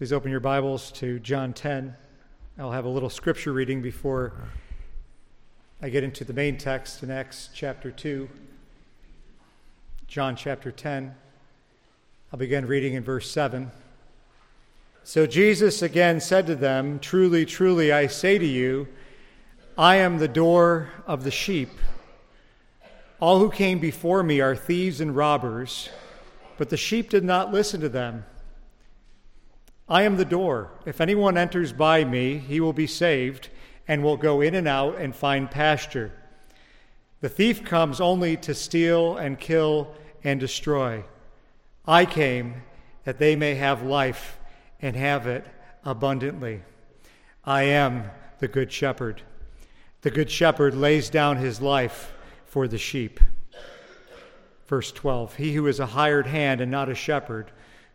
Please open your Bibles to John 10. I'll have a little scripture reading before I get into the main text in Acts chapter 2. John chapter 10. I'll begin reading in verse 7. So Jesus again said to them, Truly, truly, I say to you, I am the door of the sheep. All who came before me are thieves and robbers, but the sheep did not listen to them. I am the door. If anyone enters by me, he will be saved and will go in and out and find pasture. The thief comes only to steal and kill and destroy. I came that they may have life and have it abundantly. I am the good shepherd. The good shepherd lays down his life for the sheep. Verse 12 He who is a hired hand and not a shepherd,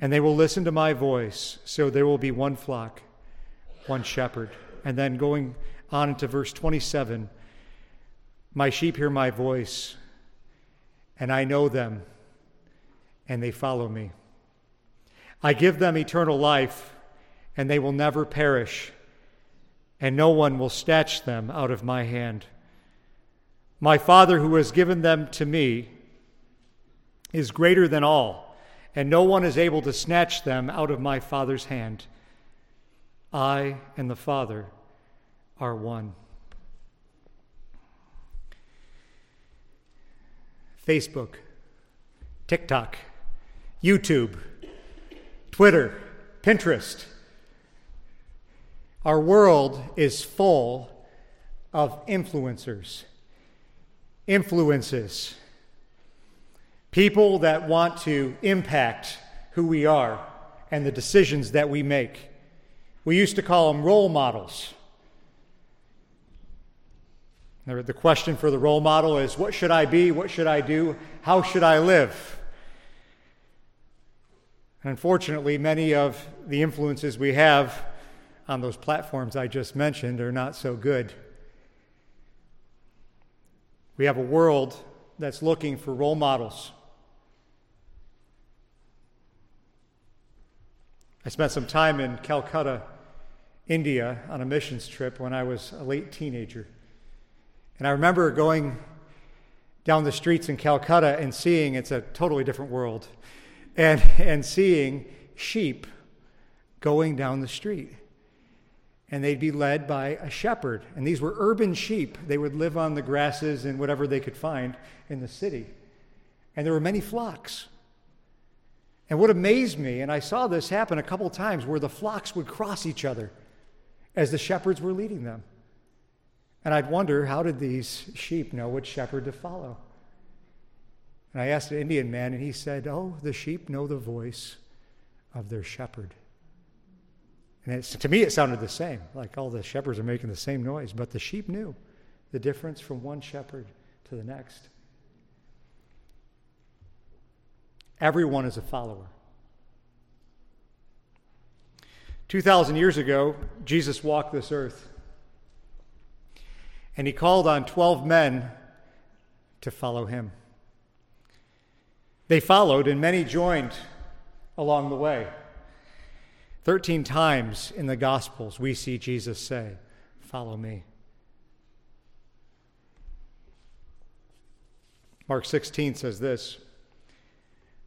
and they will listen to my voice. So there will be one flock, one shepherd. And then going on into verse 27 My sheep hear my voice, and I know them, and they follow me. I give them eternal life, and they will never perish, and no one will snatch them out of my hand. My Father, who has given them to me, is greater than all and no one is able to snatch them out of my Father's hand. I and the Father are one. Facebook, TikTok, YouTube, Twitter, Pinterest. Our world is full of influencers, influences People that want to impact who we are and the decisions that we make. We used to call them role models. The question for the role model is what should I be? What should I do? How should I live? And unfortunately, many of the influences we have on those platforms I just mentioned are not so good. We have a world that's looking for role models. I spent some time in Calcutta, India, on a missions trip when I was a late teenager. And I remember going down the streets in Calcutta and seeing it's a totally different world, and, and seeing sheep going down the street. And they'd be led by a shepherd. And these were urban sheep. They would live on the grasses and whatever they could find in the city. And there were many flocks. And what amazed me, and I saw this happen a couple times, where the flocks would cross each other as the shepherds were leading them. And I'd wonder, how did these sheep know which shepherd to follow? And I asked an Indian man, and he said, Oh, the sheep know the voice of their shepherd. And to me, it sounded the same, like all the shepherds are making the same noise, but the sheep knew the difference from one shepherd to the next. Everyone is a follower. 2,000 years ago, Jesus walked this earth. And he called on 12 men to follow him. They followed, and many joined along the way. 13 times in the Gospels, we see Jesus say, Follow me. Mark 16 says this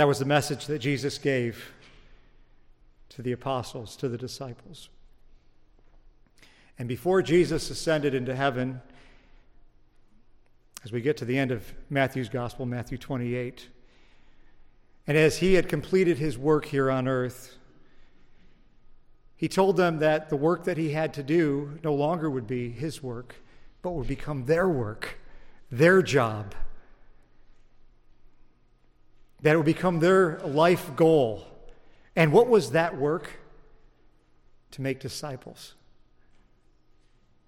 That was the message that Jesus gave to the apostles, to the disciples. And before Jesus ascended into heaven, as we get to the end of Matthew's gospel, Matthew 28, and as he had completed his work here on earth, he told them that the work that he had to do no longer would be his work, but would become their work, their job. That it would become their life goal. And what was that work? To make disciples.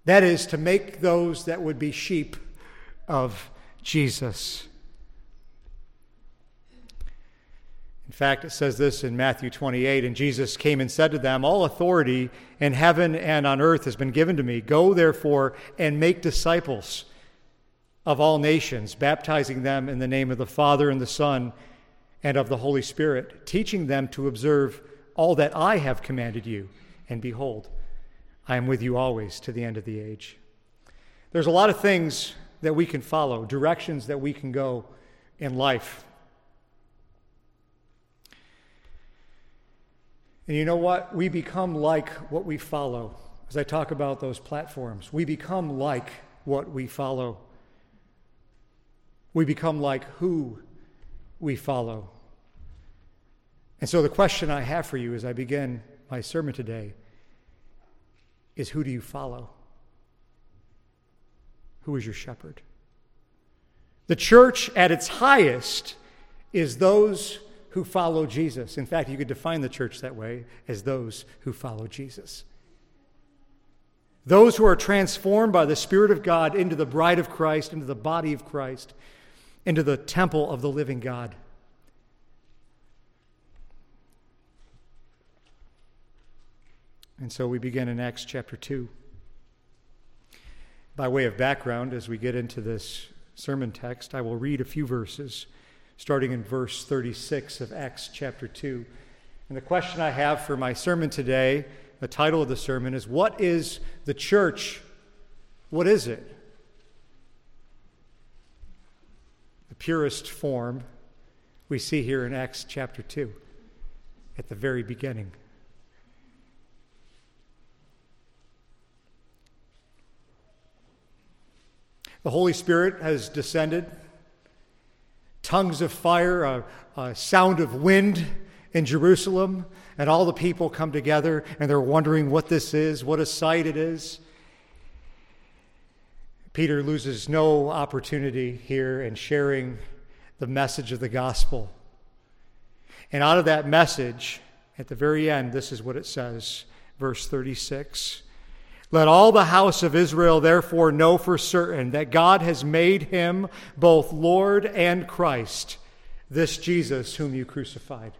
That is, to make those that would be sheep of Jesus. In fact, it says this in Matthew 28 And Jesus came and said to them, All authority in heaven and on earth has been given to me. Go therefore and make disciples of all nations, baptizing them in the name of the Father and the Son and of the Holy Spirit, teaching them to observe all that I have commanded you. And behold, I am with you always to the end of the age. There's a lot of things that we can follow, directions that we can go in life. And you know what? We become like what we follow. As I talk about those platforms, we become like what we follow. We become like who we follow. And so, the question I have for you as I begin my sermon today is who do you follow? Who is your shepherd? The church at its highest is those who follow Jesus. In fact, you could define the church that way as those who follow Jesus. Those who are transformed by the Spirit of God into the bride of Christ, into the body of Christ, into the temple of the living God. And so we begin in Acts chapter 2. By way of background, as we get into this sermon text, I will read a few verses, starting in verse 36 of Acts chapter 2. And the question I have for my sermon today, the title of the sermon, is What is the church? What is it? The purest form we see here in Acts chapter 2, at the very beginning. The Holy Spirit has descended. Tongues of fire, a, a, sound of wind in Jerusalem, and all the people come together and they're wondering what this is, what a sight it is. Peter loses no opportunity here in sharing the message of the gospel. And out of that message, at the very end, this is what it says, verse 36. Let all the house of Israel therefore know for certain that God has made him both Lord and Christ, this Jesus whom you crucified.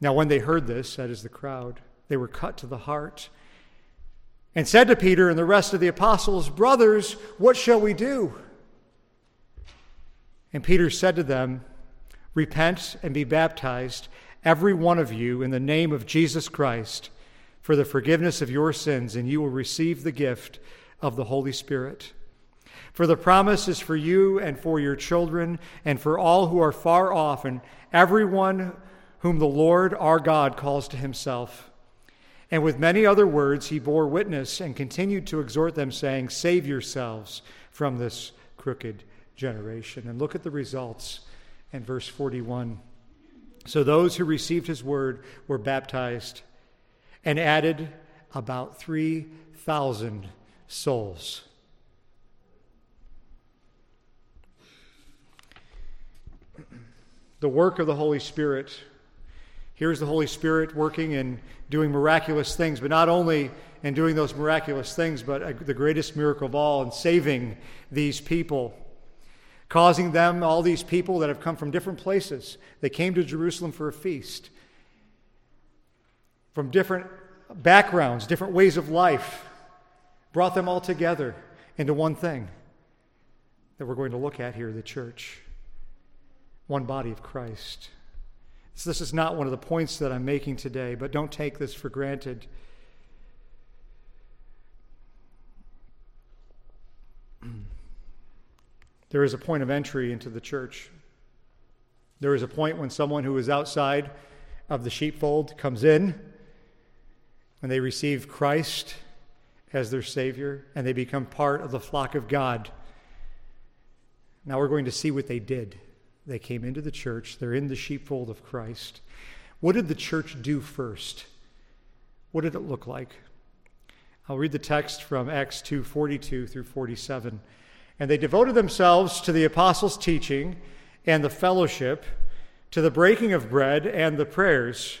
Now, when they heard this, that is the crowd, they were cut to the heart and said to Peter and the rest of the apostles, Brothers, what shall we do? And Peter said to them, Repent and be baptized, every one of you, in the name of Jesus Christ for the forgiveness of your sins, and you will receive the gift of the Holy Spirit. For the promise is for you and for your children, and for all who are far off, and everyone whom the Lord our God calls to himself. And with many other words, he bore witness and continued to exhort them, saying, Save yourselves from this crooked generation. And look at the results in verse 41. So those who received his word were baptized and added about 3,000 souls. The work of the Holy Spirit. Here's the Holy Spirit working and doing miraculous things, but not only in doing those miraculous things, but uh, the greatest miracle of all in saving these people, causing them, all these people that have come from different places, they came to Jerusalem for a feast from different backgrounds, different ways of life, brought them all together into one thing that we're going to look at here the church, one body of Christ. So this is not one of the points that I'm making today, but don't take this for granted. There is a point of entry into the church. There is a point when someone who is outside of the sheepfold comes in and they receive Christ as their Savior and they become part of the flock of God. Now we're going to see what they did. They came into the church, they're in the sheepfold of Christ. What did the church do first? What did it look like? I'll read the text from Acts 2 42 through 47. And they devoted themselves to the apostles' teaching and the fellowship, to the breaking of bread and the prayers.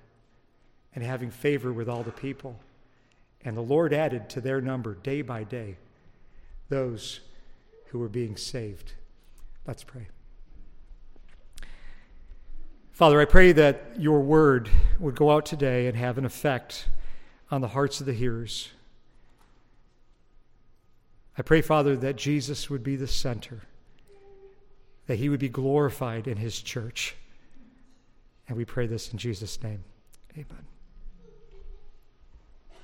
and having favor with all the people. And the Lord added to their number day by day those who were being saved. Let's pray. Father, I pray that your word would go out today and have an effect on the hearts of the hearers. I pray, Father, that Jesus would be the center, that he would be glorified in his church. And we pray this in Jesus' name. Amen.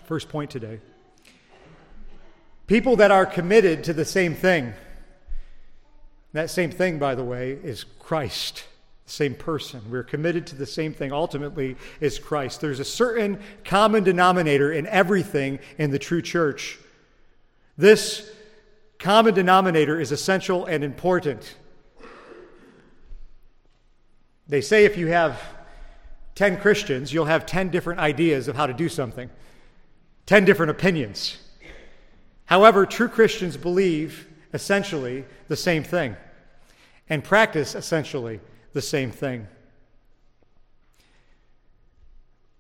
First point today people that are committed to the same thing. That same thing, by the way, is Christ the same person. We're committed to the same thing ultimately is Christ. There's a certain common denominator in everything in the true church. This common denominator is essential and important. They say if you have 10 Christians, you'll have 10 different ideas of how to do something, 10 different opinions. However, true Christians believe essentially the same thing and practice essentially the same thing.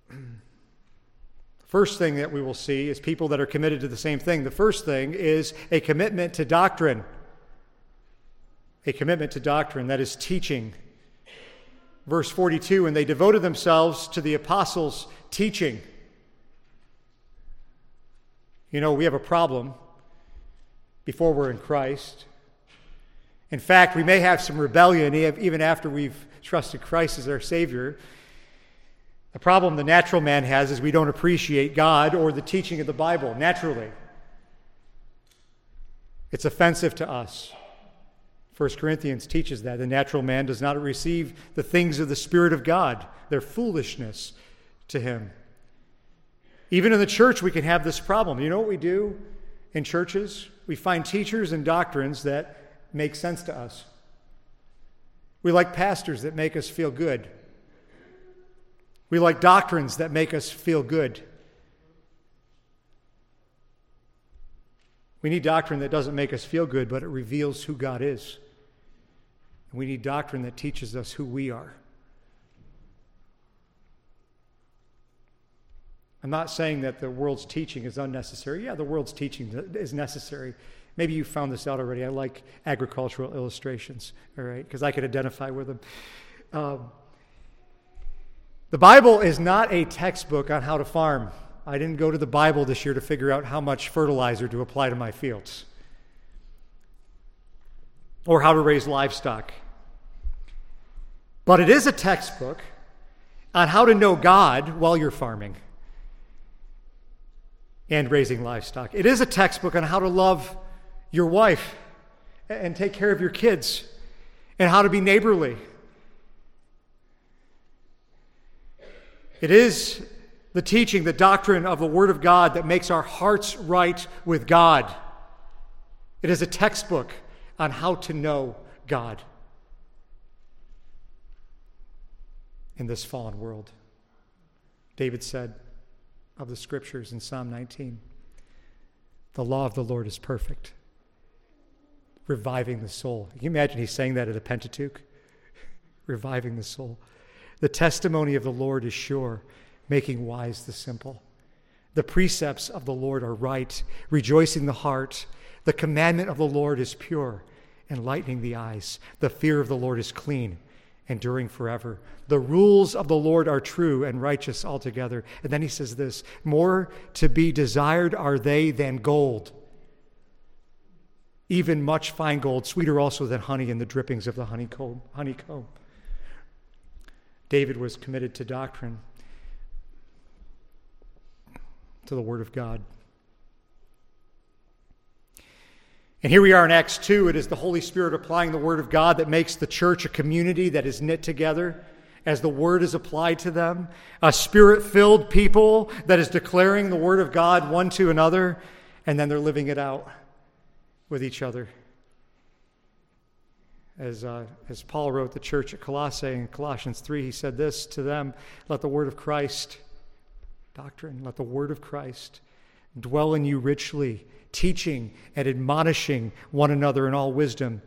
First thing that we will see is people that are committed to the same thing. The first thing is a commitment to doctrine. A commitment to doctrine, that is teaching. Verse 42 and they devoted themselves to the apostles' teaching. You know, we have a problem before we're in Christ. In fact, we may have some rebellion even after we've trusted Christ as our Savior. The problem the natural man has is we don't appreciate God or the teaching of the Bible naturally. It's offensive to us. 1 Corinthians teaches that the natural man does not receive the things of the Spirit of God, they're foolishness to him. Even in the church, we can have this problem. You know what we do in churches? We find teachers and doctrines that make sense to us. We like pastors that make us feel good. We like doctrines that make us feel good. We need doctrine that doesn't make us feel good, but it reveals who God is. And we need doctrine that teaches us who we are. I'm not saying that the world's teaching is unnecessary. Yeah, the world's teaching is necessary. Maybe you found this out already. I like agricultural illustrations, all right, because I can identify with them. Um, the Bible is not a textbook on how to farm. I didn't go to the Bible this year to figure out how much fertilizer to apply to my fields or how to raise livestock. But it is a textbook on how to know God while you're farming and raising livestock. It is a textbook on how to love your wife and take care of your kids and how to be neighborly. It is the teaching, the doctrine of the Word of God that makes our hearts right with God. It is a textbook on how to know God in this fallen world. David said of the scriptures in Psalm 19 The law of the Lord is perfect reviving the soul. Can you imagine he's saying that at the Pentateuch? reviving the soul. The testimony of the Lord is sure, making wise the simple. The precepts of the Lord are right, rejoicing the heart. The commandment of the Lord is pure, enlightening the eyes. The fear of the Lord is clean, enduring forever. The rules of the Lord are true and righteous altogether. And then he says this more to be desired are they than gold, even much fine gold, sweeter also than honey in the drippings of the honeycomb. honeycomb. David was committed to doctrine, to the Word of God. And here we are in Acts 2. It is the Holy Spirit applying the Word of God that makes the church a community that is knit together as the Word is applied to them, a spirit filled people that is declaring the Word of God one to another, and then they're living it out with each other. As, uh, as Paul wrote the church at Colossae in Colossians 3, he said this to them Let the Word of Christ, doctrine, let the Word of Christ dwell in you richly teaching and admonishing one another in all wisdom.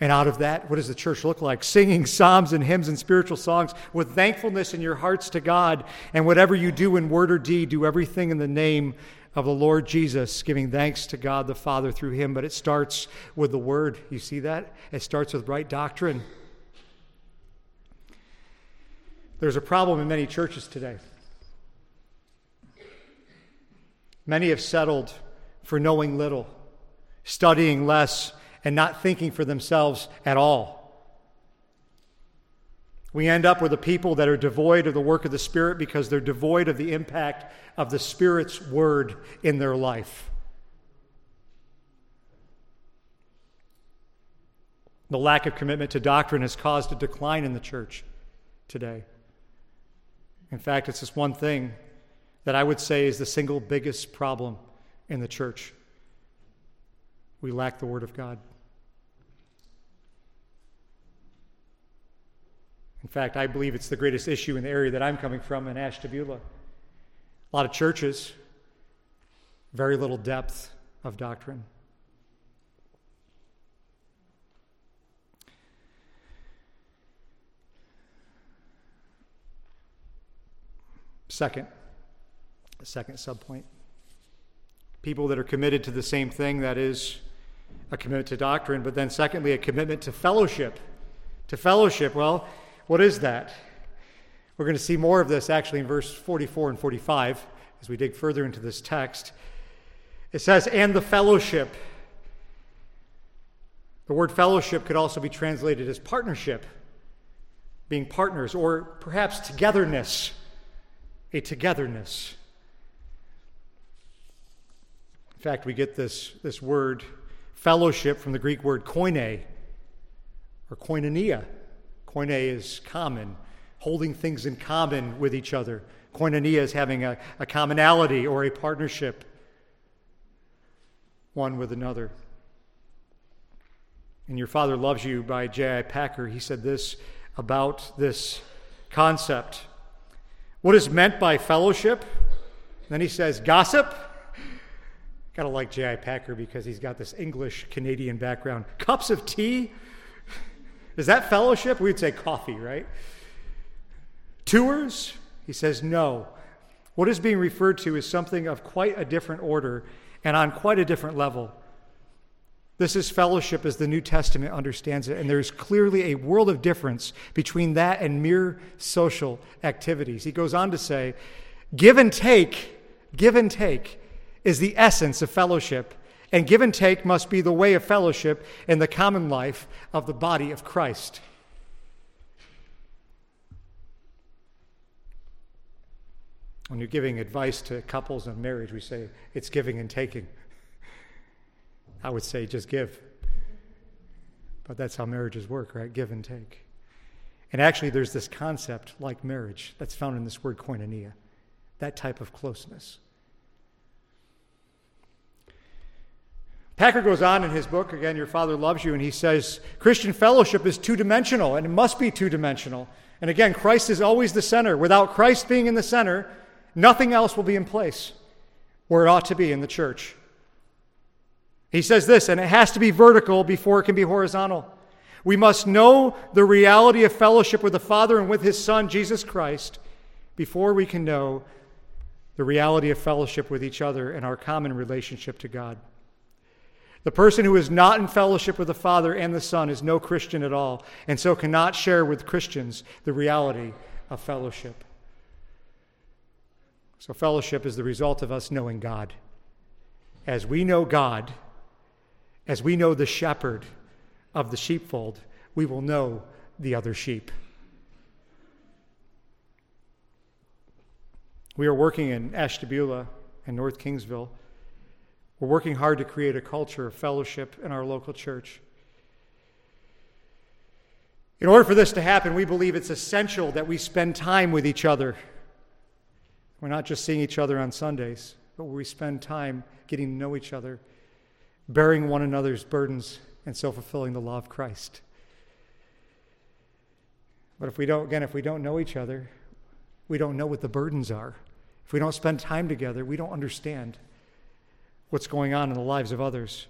And out of that, what does the church look like? Singing psalms and hymns and spiritual songs with thankfulness in your hearts to God. And whatever you do in word or deed, do everything in the name of the Lord Jesus, giving thanks to God the Father through him. But it starts with the word. You see that? It starts with right doctrine. There's a problem in many churches today. Many have settled for knowing little, studying less, and not thinking for themselves at all. We end up with a people that are devoid of the work of the Spirit because they're devoid of the impact of the Spirit's word in their life. The lack of commitment to doctrine has caused a decline in the church today. In fact, it's this one thing that I would say is the single biggest problem in the church. We lack the Word of God. In fact, I believe it's the greatest issue in the area that I'm coming from in Ashtabula. A lot of churches, very little depth of doctrine. Second, second subpoint people that are committed to the same thing that is a commitment to doctrine, but then secondly, a commitment to fellowship. To fellowship, well, what is that? We're going to see more of this actually in verse 44 and 45 as we dig further into this text. It says, and the fellowship. The word fellowship could also be translated as partnership, being partners, or perhaps togetherness, a togetherness. In fact, we get this, this word fellowship from the Greek word koine or koinonia. Koine is common, holding things in common with each other. Koinonia is having a, a commonality or a partnership one with another. And Your Father Loves You by J.I. Packer, he said this about this concept. What is meant by fellowship? Then he says, gossip Of like J.I. Packer because he's got this English Canadian background. Cups of tea? Is that fellowship? We'd say coffee, right? Tours? He says no. What is being referred to is something of quite a different order and on quite a different level. This is fellowship as the New Testament understands it, and there's clearly a world of difference between that and mere social activities. He goes on to say, give and take, give and take is the essence of fellowship, and give and take must be the way of fellowship in the common life of the body of Christ. When you're giving advice to couples in marriage, we say it's giving and taking. I would say just give. But that's how marriages work, right? Give and take. And actually, there's this concept like marriage that's found in this word koinonia, that type of closeness. Packer goes on in his book, again, Your Father Loves You, and he says Christian fellowship is two dimensional, and it must be two dimensional. And again, Christ is always the center. Without Christ being in the center, nothing else will be in place where it ought to be in the church. He says this, and it has to be vertical before it can be horizontal. We must know the reality of fellowship with the Father and with His Son, Jesus Christ, before we can know the reality of fellowship with each other and our common relationship to God. The person who is not in fellowship with the Father and the Son is no Christian at all, and so cannot share with Christians the reality of fellowship. So, fellowship is the result of us knowing God. As we know God, as we know the shepherd of the sheepfold, we will know the other sheep. We are working in Ashtabula and North Kingsville. We're working hard to create a culture of fellowship in our local church. In order for this to happen, we believe it's essential that we spend time with each other. We're not just seeing each other on Sundays, but we spend time getting to know each other, bearing one another's burdens, and so fulfilling the law of Christ. But if we don't, again, if we don't know each other, we don't know what the burdens are. If we don't spend time together, we don't understand what's going on in the lives of others.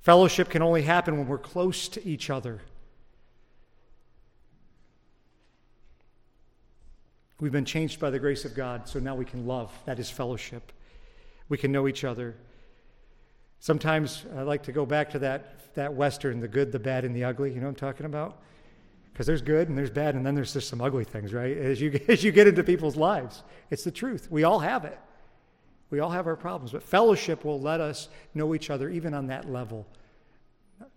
Fellowship can only happen when we're close to each other. We've been changed by the grace of God, so now we can love. That is fellowship. We can know each other. Sometimes I like to go back to that, that Western, the good, the bad, and the ugly. You know what I'm talking about? Because there's good and there's bad, and then there's just some ugly things, right? As you, as you get into people's lives, it's the truth. We all have it. We all have our problems, but fellowship will let us know each other even on that level.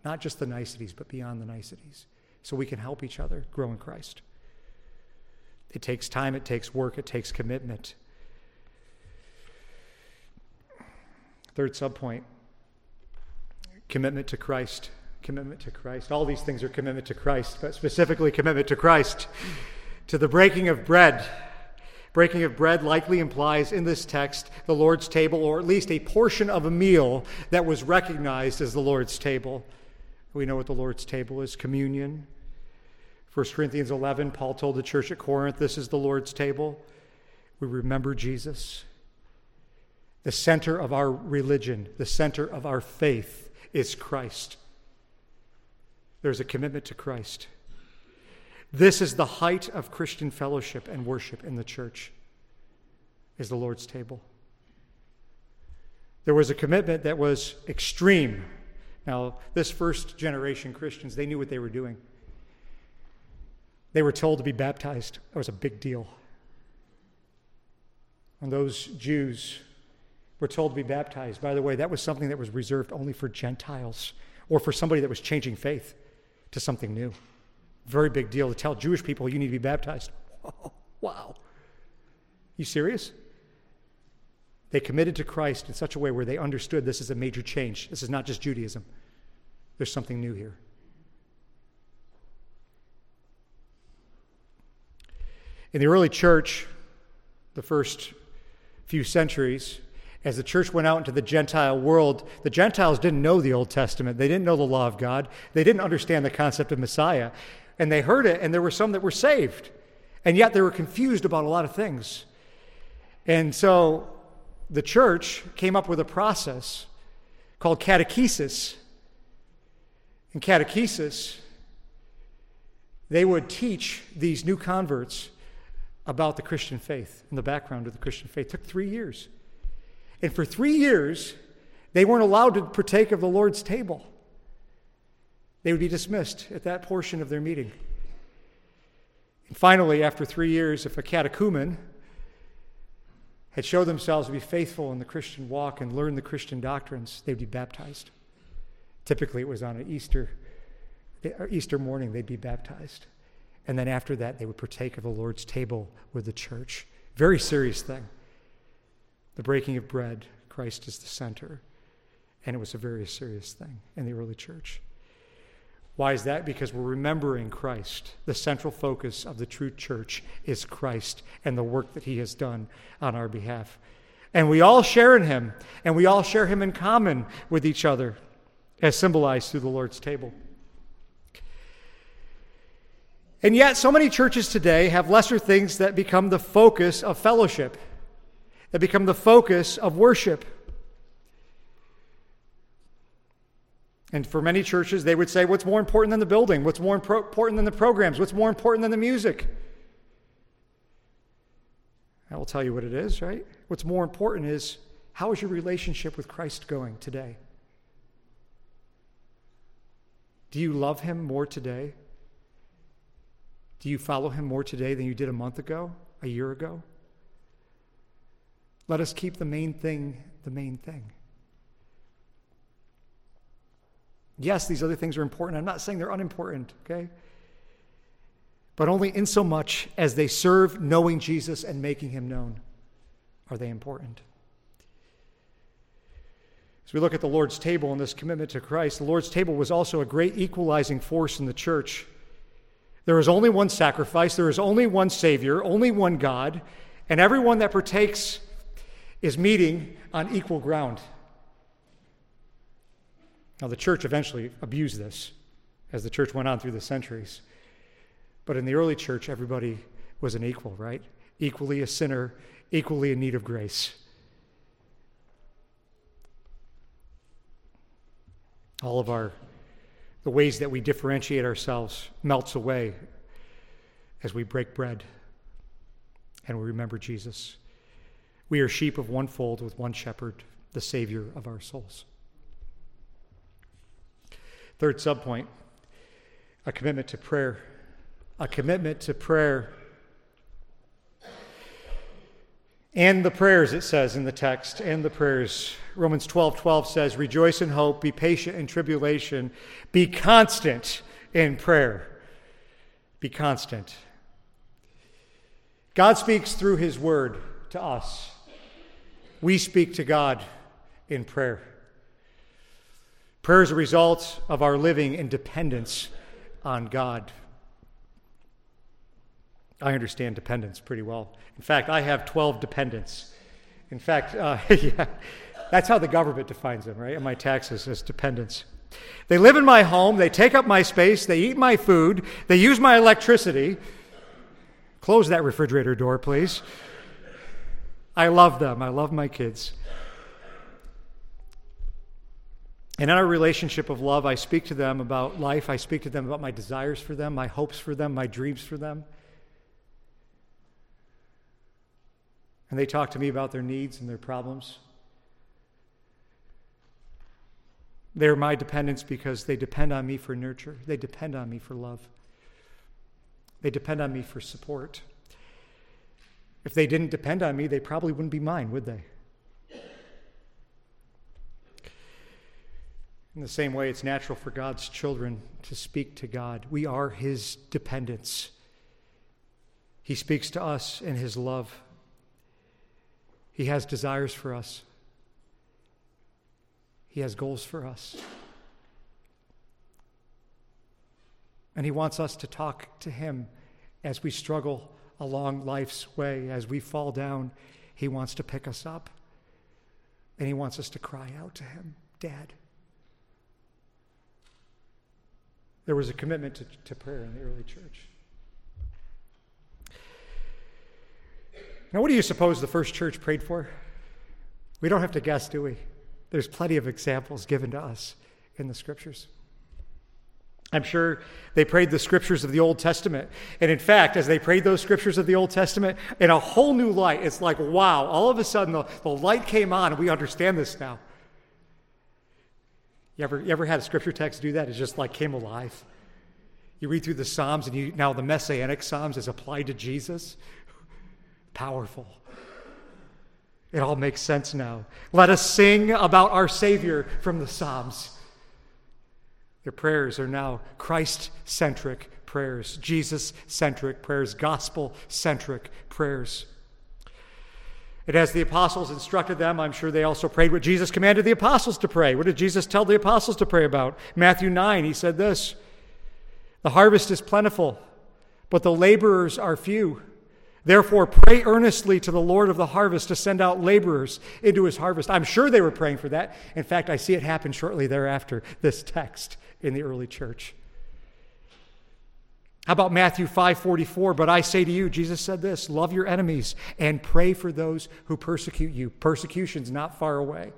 Not just the niceties, but beyond the niceties. So we can help each other grow in Christ. It takes time, it takes work, it takes commitment. Third subpoint commitment to Christ commitment to Christ. All these things are commitment to Christ, but specifically commitment to Christ. To the breaking of bread. Breaking of bread likely implies in this text the Lord's table, or at least a portion of a meal that was recognized as the Lord's table. We know what the Lord's table is communion. 1 Corinthians 11, Paul told the church at Corinth, This is the Lord's table. We remember Jesus. The center of our religion, the center of our faith is Christ there's a commitment to Christ. This is the height of Christian fellowship and worship in the church is the Lord's table. There was a commitment that was extreme. Now, this first generation Christians, they knew what they were doing. They were told to be baptized. That was a big deal. And those Jews were told to be baptized. By the way, that was something that was reserved only for Gentiles or for somebody that was changing faith to something new. Very big deal to tell Jewish people you need to be baptized. wow. You serious? They committed to Christ in such a way where they understood this is a major change. This is not just Judaism, there's something new here. In the early church, the first few centuries, as the church went out into the Gentile world, the Gentiles didn't know the Old Testament. They didn't know the law of God. They didn't understand the concept of Messiah. And they heard it, and there were some that were saved. And yet they were confused about a lot of things. And so the church came up with a process called catechesis. In catechesis, they would teach these new converts about the Christian faith and the background of the Christian faith. It took three years. And for three years, they weren't allowed to partake of the Lord's table. They would be dismissed at that portion of their meeting. And finally, after three years, if a catechumen had showed themselves to be faithful in the Christian walk and learned the Christian doctrines, they'd be baptized. Typically, it was on an Easter, uh, Easter morning, they'd be baptized. And then after that, they would partake of the Lord's table with the church. Very serious thing the breaking of bread, Christ is the center. And it was a very serious thing in the early church. Why is that? Because we're remembering Christ. The central focus of the true church is Christ and the work that he has done on our behalf. And we all share in him, and we all share him in common with each other, as symbolized through the Lord's table. And yet, so many churches today have lesser things that become the focus of fellowship that become the focus of worship. And for many churches, they would say, What's more important than the building? What's more important than the programs? What's more important than the music? I will tell you what it is, right? What's more important is how is your relationship with Christ going today? Do you love him more today? Do you follow him more today than you did a month ago, a year ago? Let us keep the main thing the main thing. Yes, these other things are important. I'm not saying they're unimportant, okay? But only in so much as they serve knowing Jesus and making him known are they important. As we look at the Lord's table and this commitment to Christ, the Lord's table was also a great equalizing force in the church. There is only one sacrifice, there is only one Savior, only one God, and everyone that partakes is meeting on equal ground. Now, the church eventually abused this as the church went on through the centuries. But in the early church, everybody was an equal, right? Equally a sinner, equally in need of grace. All of our the ways that we differentiate ourselves melts away as we break bread and we remember Jesus. We are sheep of one fold with one shepherd, the Savior of our souls. Third subpoint a commitment to prayer. A commitment to prayer. And the prayers, it says in the text, and the prayers. Romans 12 12 says, Rejoice in hope, be patient in tribulation, be constant in prayer. Be constant. God speaks through his word to us. We speak to God in prayer. Prayer is a result of our living in dependence on God. I understand dependence pretty well. In fact, I have 12 dependents. In fact, uh, yeah, that's how the government defines them, right? And my taxes as dependents. They live in my home, they take up my space, they eat my food, they use my electricity. Close that refrigerator door, please. I love them, I love my kids. And in our relationship of love, I speak to them about life. I speak to them about my desires for them, my hopes for them, my dreams for them. And they talk to me about their needs and their problems. They're my dependents because they depend on me for nurture, they depend on me for love, they depend on me for support. If they didn't depend on me, they probably wouldn't be mine, would they? In the same way, it's natural for God's children to speak to God. We are His dependents. He speaks to us in His love. He has desires for us, He has goals for us. And He wants us to talk to Him as we struggle along life's way, as we fall down. He wants to pick us up, and He wants us to cry out to Him, Dad. There was a commitment to, to prayer in the early church. Now, what do you suppose the first church prayed for? We don't have to guess, do we? There's plenty of examples given to us in the scriptures. I'm sure they prayed the scriptures of the Old Testament. And in fact, as they prayed those scriptures of the Old Testament, in a whole new light, it's like, wow, all of a sudden the, the light came on and we understand this now. You ever, you ever had a scripture text do that? It just like came alive. You read through the Psalms, and you, now the Messianic Psalms is applied to Jesus. Powerful. It all makes sense now. Let us sing about our Savior from the Psalms. Their prayers are now Christ centric prayers, Jesus centric prayers, gospel centric prayers. And as the apostles instructed them, I'm sure they also prayed what Jesus commanded the apostles to pray. What did Jesus tell the apostles to pray about? Matthew 9, he said this The harvest is plentiful, but the laborers are few. Therefore, pray earnestly to the Lord of the harvest to send out laborers into his harvest. I'm sure they were praying for that. In fact, I see it happen shortly thereafter, this text in the early church. How about Matthew 5:44? But I say to you, Jesus said this, love your enemies and pray for those who persecute you. Persecution's not far away.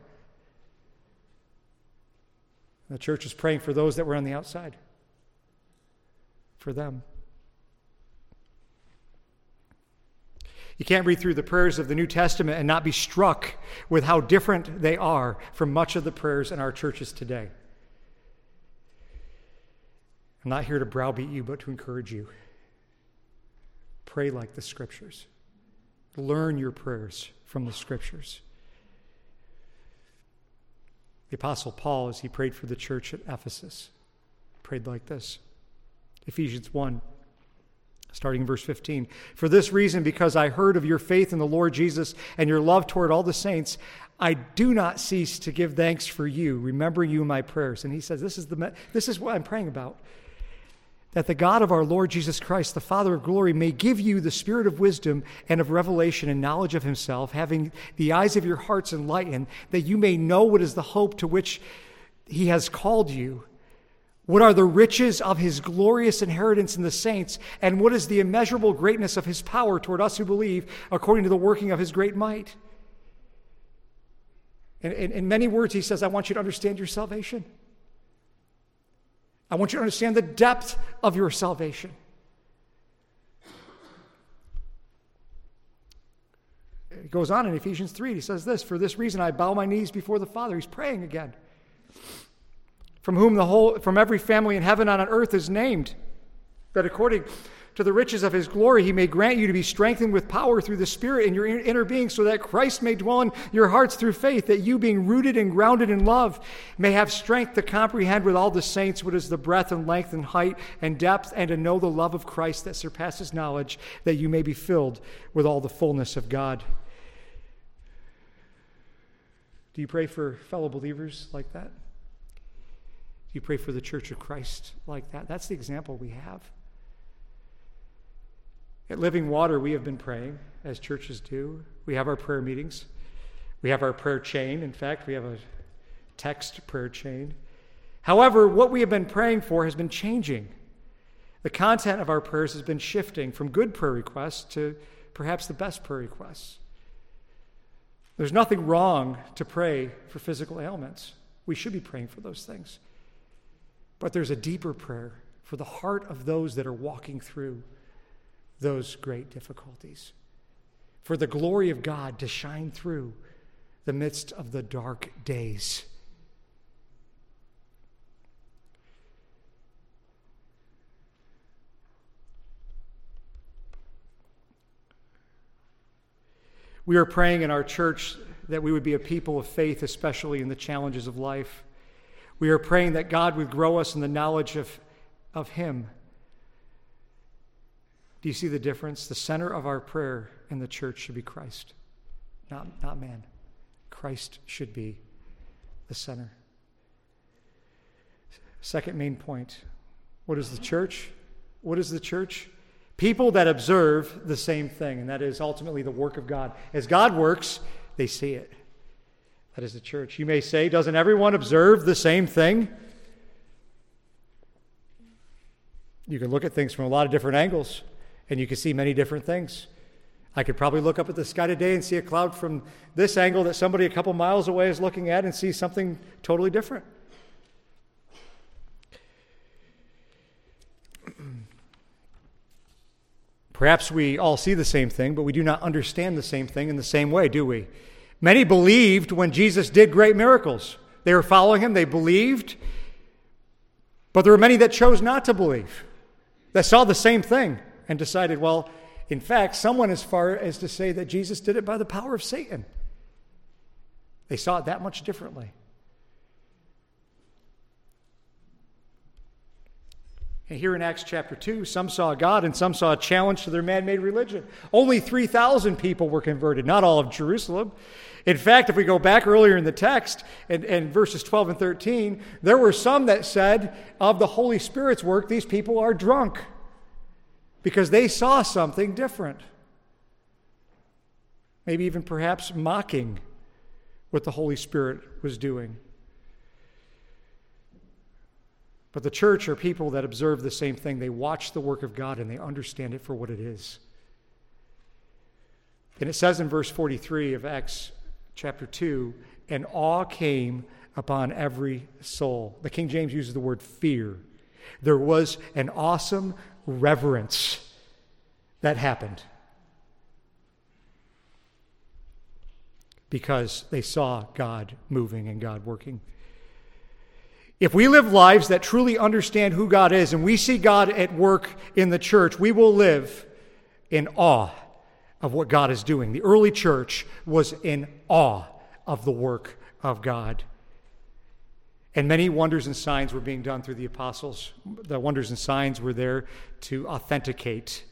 The church is praying for those that were on the outside. For them. You can't read through the prayers of the New Testament and not be struck with how different they are from much of the prayers in our churches today. I'm not here to browbeat you, but to encourage you. Pray like the scriptures. Learn your prayers from the scriptures. The Apostle Paul, as he prayed for the church at Ephesus, prayed like this Ephesians 1, starting in verse 15. For this reason, because I heard of your faith in the Lord Jesus and your love toward all the saints, I do not cease to give thanks for you, remember you in my prayers. And he says, This is, the, this is what I'm praying about that the God of our Lord Jesus Christ, the Father of glory, may give you the spirit of wisdom and of revelation and knowledge of himself, having the eyes of your hearts enlightened, that you may know what is the hope to which he has called you. What are the riches of his glorious inheritance in the saints, and what is the immeasurable greatness of his power toward us who believe, according to the working of his great might? In, in, in many words, he says, I want you to understand your salvation. I want you to understand the depth of your salvation. It goes on in Ephesians 3. He says this For this reason I bow my knees before the Father. He's praying again. From whom the whole, from every family in heaven and on earth is named, that according to the riches of his glory, he may grant you to be strengthened with power through the Spirit in your inner being, so that Christ may dwell in your hearts through faith, that you, being rooted and grounded in love, may have strength to comprehend with all the saints what is the breadth and length and height and depth, and to know the love of Christ that surpasses knowledge, that you may be filled with all the fullness of God. Do you pray for fellow believers like that? Do you pray for the church of Christ like that? That's the example we have. At Living Water, we have been praying, as churches do. We have our prayer meetings. We have our prayer chain. In fact, we have a text prayer chain. However, what we have been praying for has been changing. The content of our prayers has been shifting from good prayer requests to perhaps the best prayer requests. There's nothing wrong to pray for physical ailments. We should be praying for those things. But there's a deeper prayer for the heart of those that are walking through those great difficulties. For the glory of God to shine through the midst of the dark days. We are praying in our church that we would be a people of faith, especially in the challenges of life. We are praying that God would grow us in the knowledge of, of Him do you see the difference? The center of our prayer in the church should be Christ, not, not man. Christ should be the center. Second main point what is the church? What is the church? People that observe the same thing, and that is ultimately the work of God. As God works, they see it. That is the church. You may say, doesn't everyone observe the same thing? You can look at things from a lot of different angles and you can see many different things. I could probably look up at the sky today and see a cloud from this angle that somebody a couple miles away is looking at and see something totally different. Perhaps we all see the same thing, but we do not understand the same thing in the same way, do we? Many believed when Jesus did great miracles. They were following him, they believed, but there were many that chose not to believe, that saw the same thing and decided, well, in fact, someone as far as to say that Jesus did it by the power of Satan. They saw it that much differently. And here in Acts chapter 2, some saw God and some saw a challenge to their man made religion. Only 3,000 people were converted, not all of Jerusalem. In fact, if we go back earlier in the text, in, in verses 12 and 13, there were some that said of the Holy Spirit's work, these people are drunk because they saw something different. Maybe even perhaps mocking what the Holy Spirit was doing. But the church are people that observe the same thing. They watch the work of God and they understand it for what it is. And it says in verse 43 of Acts chapter 2 and awe came upon every soul. The King James uses the word fear. There was an awesome reverence that happened because they saw God moving and God working. If we live lives that truly understand who God is and we see God at work in the church, we will live in awe of what God is doing. The early church was in awe of the work of God. And many wonders and signs were being done through the apostles. The wonders and signs were there to authenticate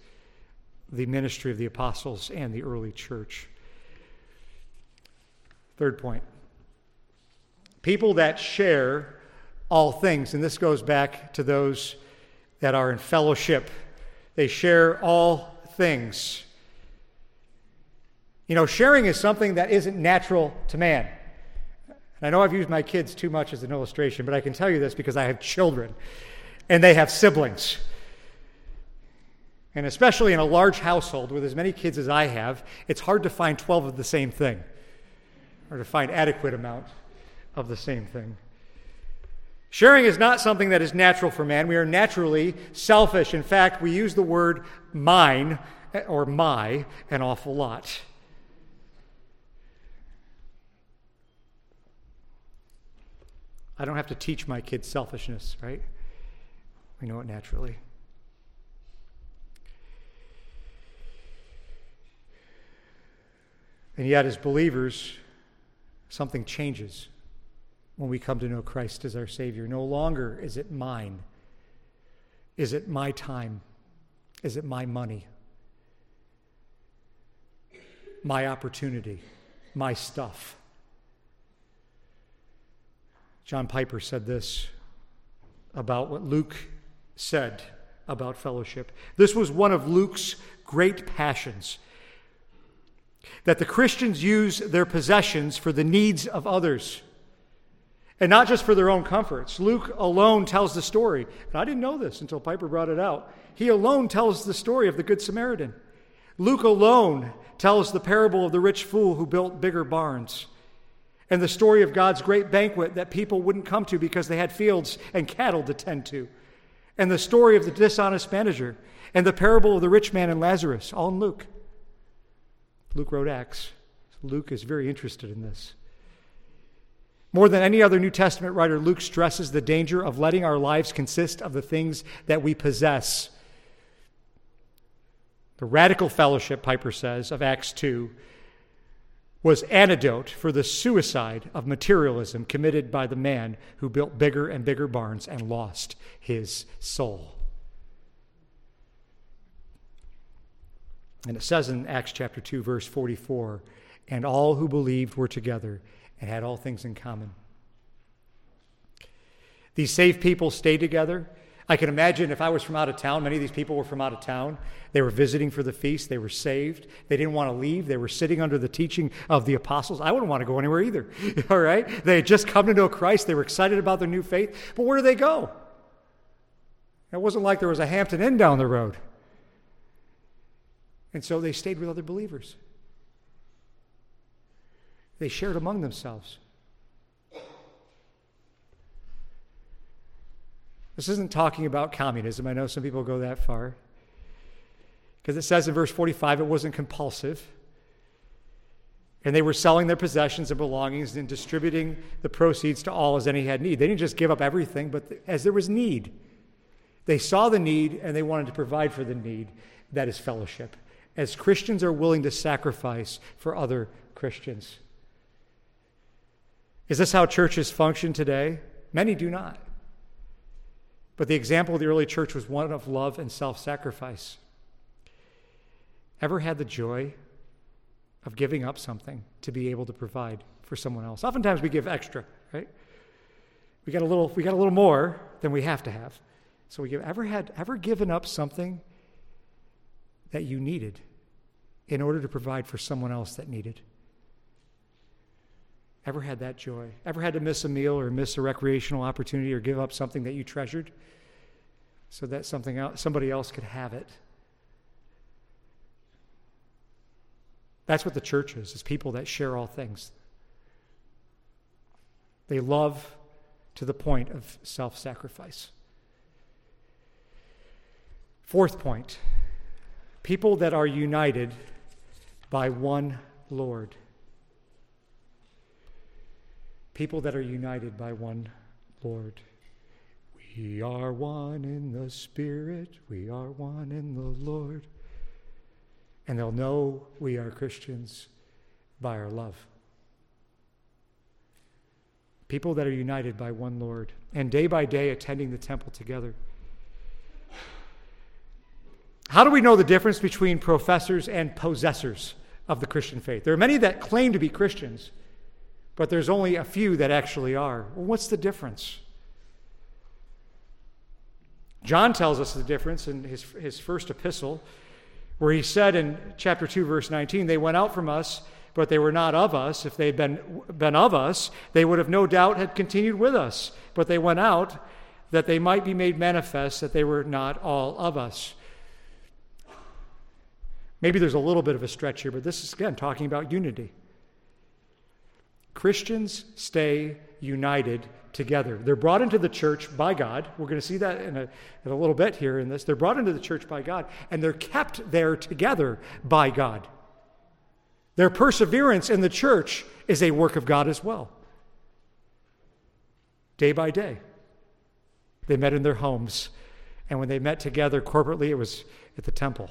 the ministry of the apostles and the early church. Third point people that share all things, and this goes back to those that are in fellowship, they share all things. You know, sharing is something that isn't natural to man. I know I've used my kids too much as an illustration, but I can tell you this because I have children and they have siblings. And especially in a large household with as many kids as I have, it's hard to find 12 of the same thing or to find adequate amount of the same thing. Sharing is not something that is natural for man. We are naturally selfish. In fact, we use the word mine eh, or my an awful lot. I don't have to teach my kids selfishness, right? We know it naturally. And yet, as believers, something changes when we come to know Christ as our Savior. No longer is it mine. Is it my time? Is it my money? My opportunity? My stuff? John Piper said this about what Luke said about fellowship. This was one of Luke's great passions that the Christians use their possessions for the needs of others and not just for their own comforts. Luke alone tells the story. And I didn't know this until Piper brought it out. He alone tells the story of the Good Samaritan. Luke alone tells the parable of the rich fool who built bigger barns and the story of God's great banquet that people wouldn't come to because they had fields and cattle to tend to, and the story of the dishonest manager, and the parable of the rich man and Lazarus, all in Luke. Luke wrote Acts. Luke is very interested in this. More than any other New Testament writer, Luke stresses the danger of letting our lives consist of the things that we possess. The radical fellowship, Piper says, of Acts 2 was antidote for the suicide of materialism committed by the man who built bigger and bigger barns and lost his soul. And it says in Acts chapter 2, verse 44 and all who believed were together and had all things in common. These saved people stayed together. I can imagine if I was from out of town, many of these people were from out of town. They were visiting for the feast. They were saved. They didn't want to leave. They were sitting under the teaching of the apostles. I wouldn't want to go anywhere either. All right? They had just come to know Christ. They were excited about their new faith. But where do they go? It wasn't like there was a Hampton Inn down the road. And so they stayed with other believers. They shared among themselves. This isn't talking about communism. I know some people go that far. Because it says in verse 45 it wasn't compulsive. And they were selling their possessions and belongings and distributing the proceeds to all as any had need. They didn't just give up everything, but as there was need. They saw the need and they wanted to provide for the need. That is fellowship. As Christians are willing to sacrifice for other Christians. Is this how churches function today? Many do not. But the example of the early church was one of love and self sacrifice. Ever had the joy of giving up something to be able to provide for someone else? Oftentimes we give extra, right? We got a little, we got a little more than we have to have. So we give, ever had, ever given up something that you needed in order to provide for someone else that needed? Ever had that joy? Ever had to miss a meal or miss a recreational opportunity or give up something that you treasured so that something else, somebody else could have it? That's what the church is, is people that share all things. They love to the point of self sacrifice. Fourth point people that are united by one Lord people that are united by one Lord. We are one in the Spirit, we are one in the Lord. And they'll know we are Christians by our love. People that are united by one Lord, and day by day attending the temple together. How do we know the difference between professors and possessors of the Christian faith? There are many that claim to be Christians, but there's only a few that actually are. Well, what's the difference? John tells us the difference in his, his first epistle, where he said in chapter 2, verse 19, They went out from us, but they were not of us. If they had been, been of us, they would have no doubt had continued with us. But they went out that they might be made manifest that they were not all of us. Maybe there's a little bit of a stretch here, but this is again talking about unity. Christians stay united together. They're brought into the church by God. We're going to see that in a, in a little bit here in this. They're brought into the church by God, and they're kept there together by God. Their perseverance in the church is a work of God as well. Day by day, they met in their homes, and when they met together corporately, it was at the temple.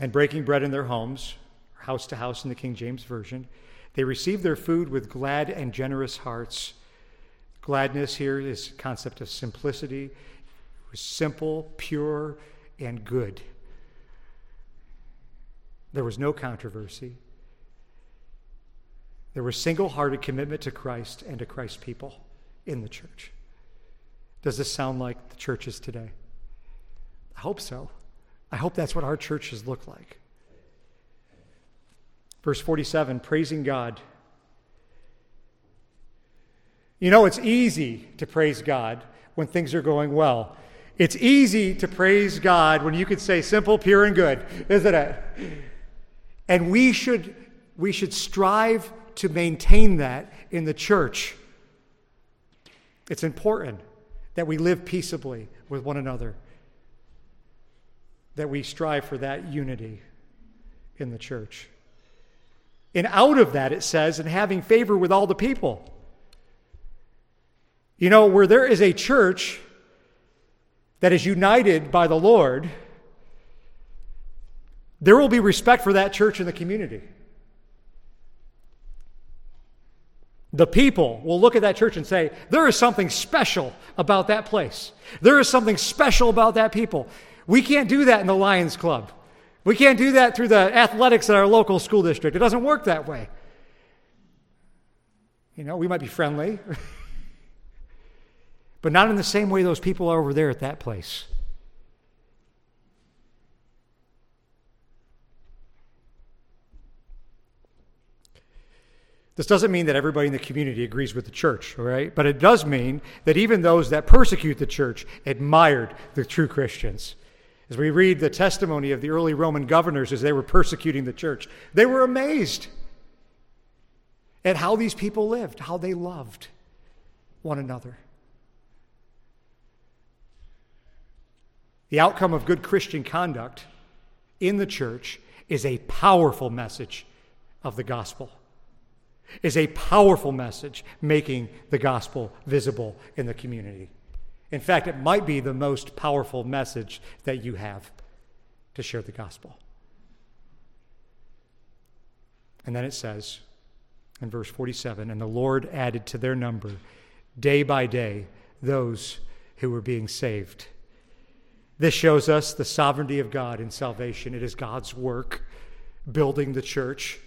And breaking bread in their homes, house to house in the King James Version, they received their food with glad and generous hearts. Gladness here is concept of simplicity. It was simple, pure, and good. There was no controversy. There was single hearted commitment to Christ and to Christ's people in the church. Does this sound like the churches today? I hope so. I hope that's what our churches look like. Verse 47 praising God. You know, it's easy to praise God when things are going well. It's easy to praise God when you can say simple, pure, and good, isn't it? And we should, we should strive to maintain that in the church. It's important that we live peaceably with one another, that we strive for that unity in the church. And out of that, it says, and having favor with all the people. You know, where there is a church that is united by the Lord, there will be respect for that church in the community. The people will look at that church and say, There is something special about that place. There is something special about that people. We can't do that in the Lions Club. We can't do that through the athletics at our local school district. It doesn't work that way. You know, we might be friendly, but not in the same way those people are over there at that place. This doesn't mean that everybody in the community agrees with the church, all right? But it does mean that even those that persecute the church admired the true Christians. As we read the testimony of the early Roman governors as they were persecuting the church, they were amazed at how these people lived, how they loved one another. The outcome of good Christian conduct in the church is a powerful message of the gospel. Is a powerful message making the gospel visible in the community. In fact, it might be the most powerful message that you have to share the gospel. And then it says in verse 47 And the Lord added to their number day by day those who were being saved. This shows us the sovereignty of God in salvation. It is God's work building the church.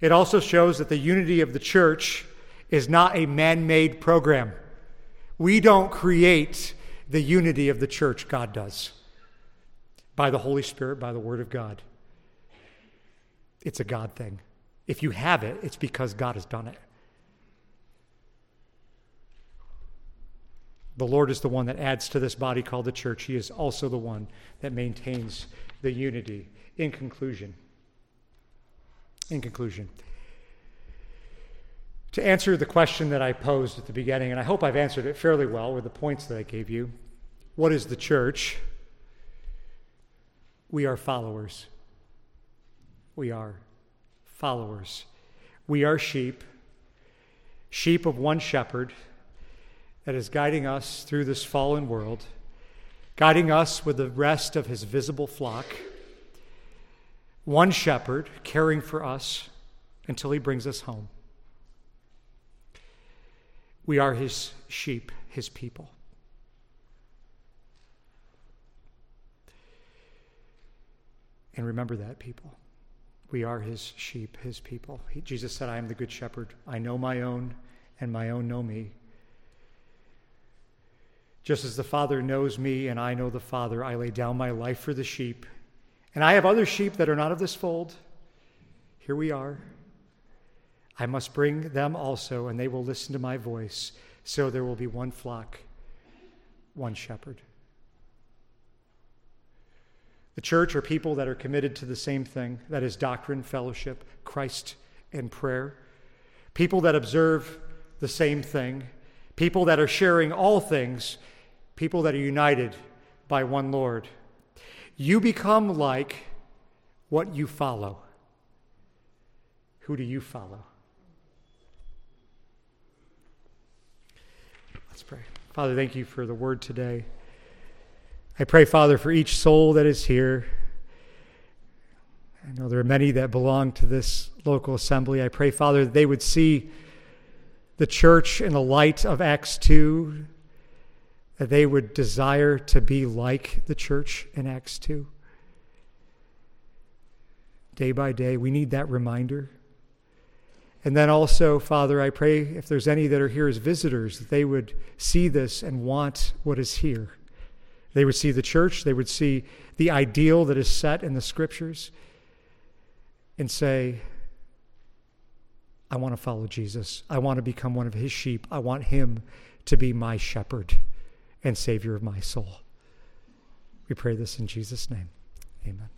It also shows that the unity of the church is not a man made program. We don't create the unity of the church, God does. By the Holy Spirit, by the Word of God. It's a God thing. If you have it, it's because God has done it. The Lord is the one that adds to this body called the church. He is also the one that maintains the unity. In conclusion, in conclusion, to answer the question that I posed at the beginning, and I hope I've answered it fairly well with the points that I gave you. What is the church? We are followers. We are followers. We are sheep, sheep of one shepherd. that is guiding us through this fallen world, guiding us with the rest of his visible flock. One shepherd caring for us until he brings us home. We are his sheep, his people. And remember that, people. We are his sheep, his people. He, Jesus said, I am the good shepherd. I know my own, and my own know me. Just as the Father knows me and I know the Father, I lay down my life for the sheep. And I have other sheep that are not of this fold. Here we are. I must bring them also, and they will listen to my voice. So there will be one flock, one shepherd. The church are people that are committed to the same thing that is doctrine, fellowship, Christ, and prayer. People that observe the same thing. People that are sharing all things people that are united by one Lord. You become like what you follow. Who do you follow? Let's pray. Father, thank you for the word today. I pray, Father, for each soul that is here. I know there are many that belong to this local assembly. I pray, Father, that they would see the church in the light of Acts 2, that they would desire to be like the church in Acts 2. Day by day, we need that reminder. And then also, Father, I pray if there's any that are here as visitors, that they would see this and want what is here. They would see the church, they would see the ideal that is set in the scriptures, and say, I want to follow Jesus. I want to become one of his sheep. I want him to be my shepherd and Savior of my soul. We pray this in Jesus' name. Amen.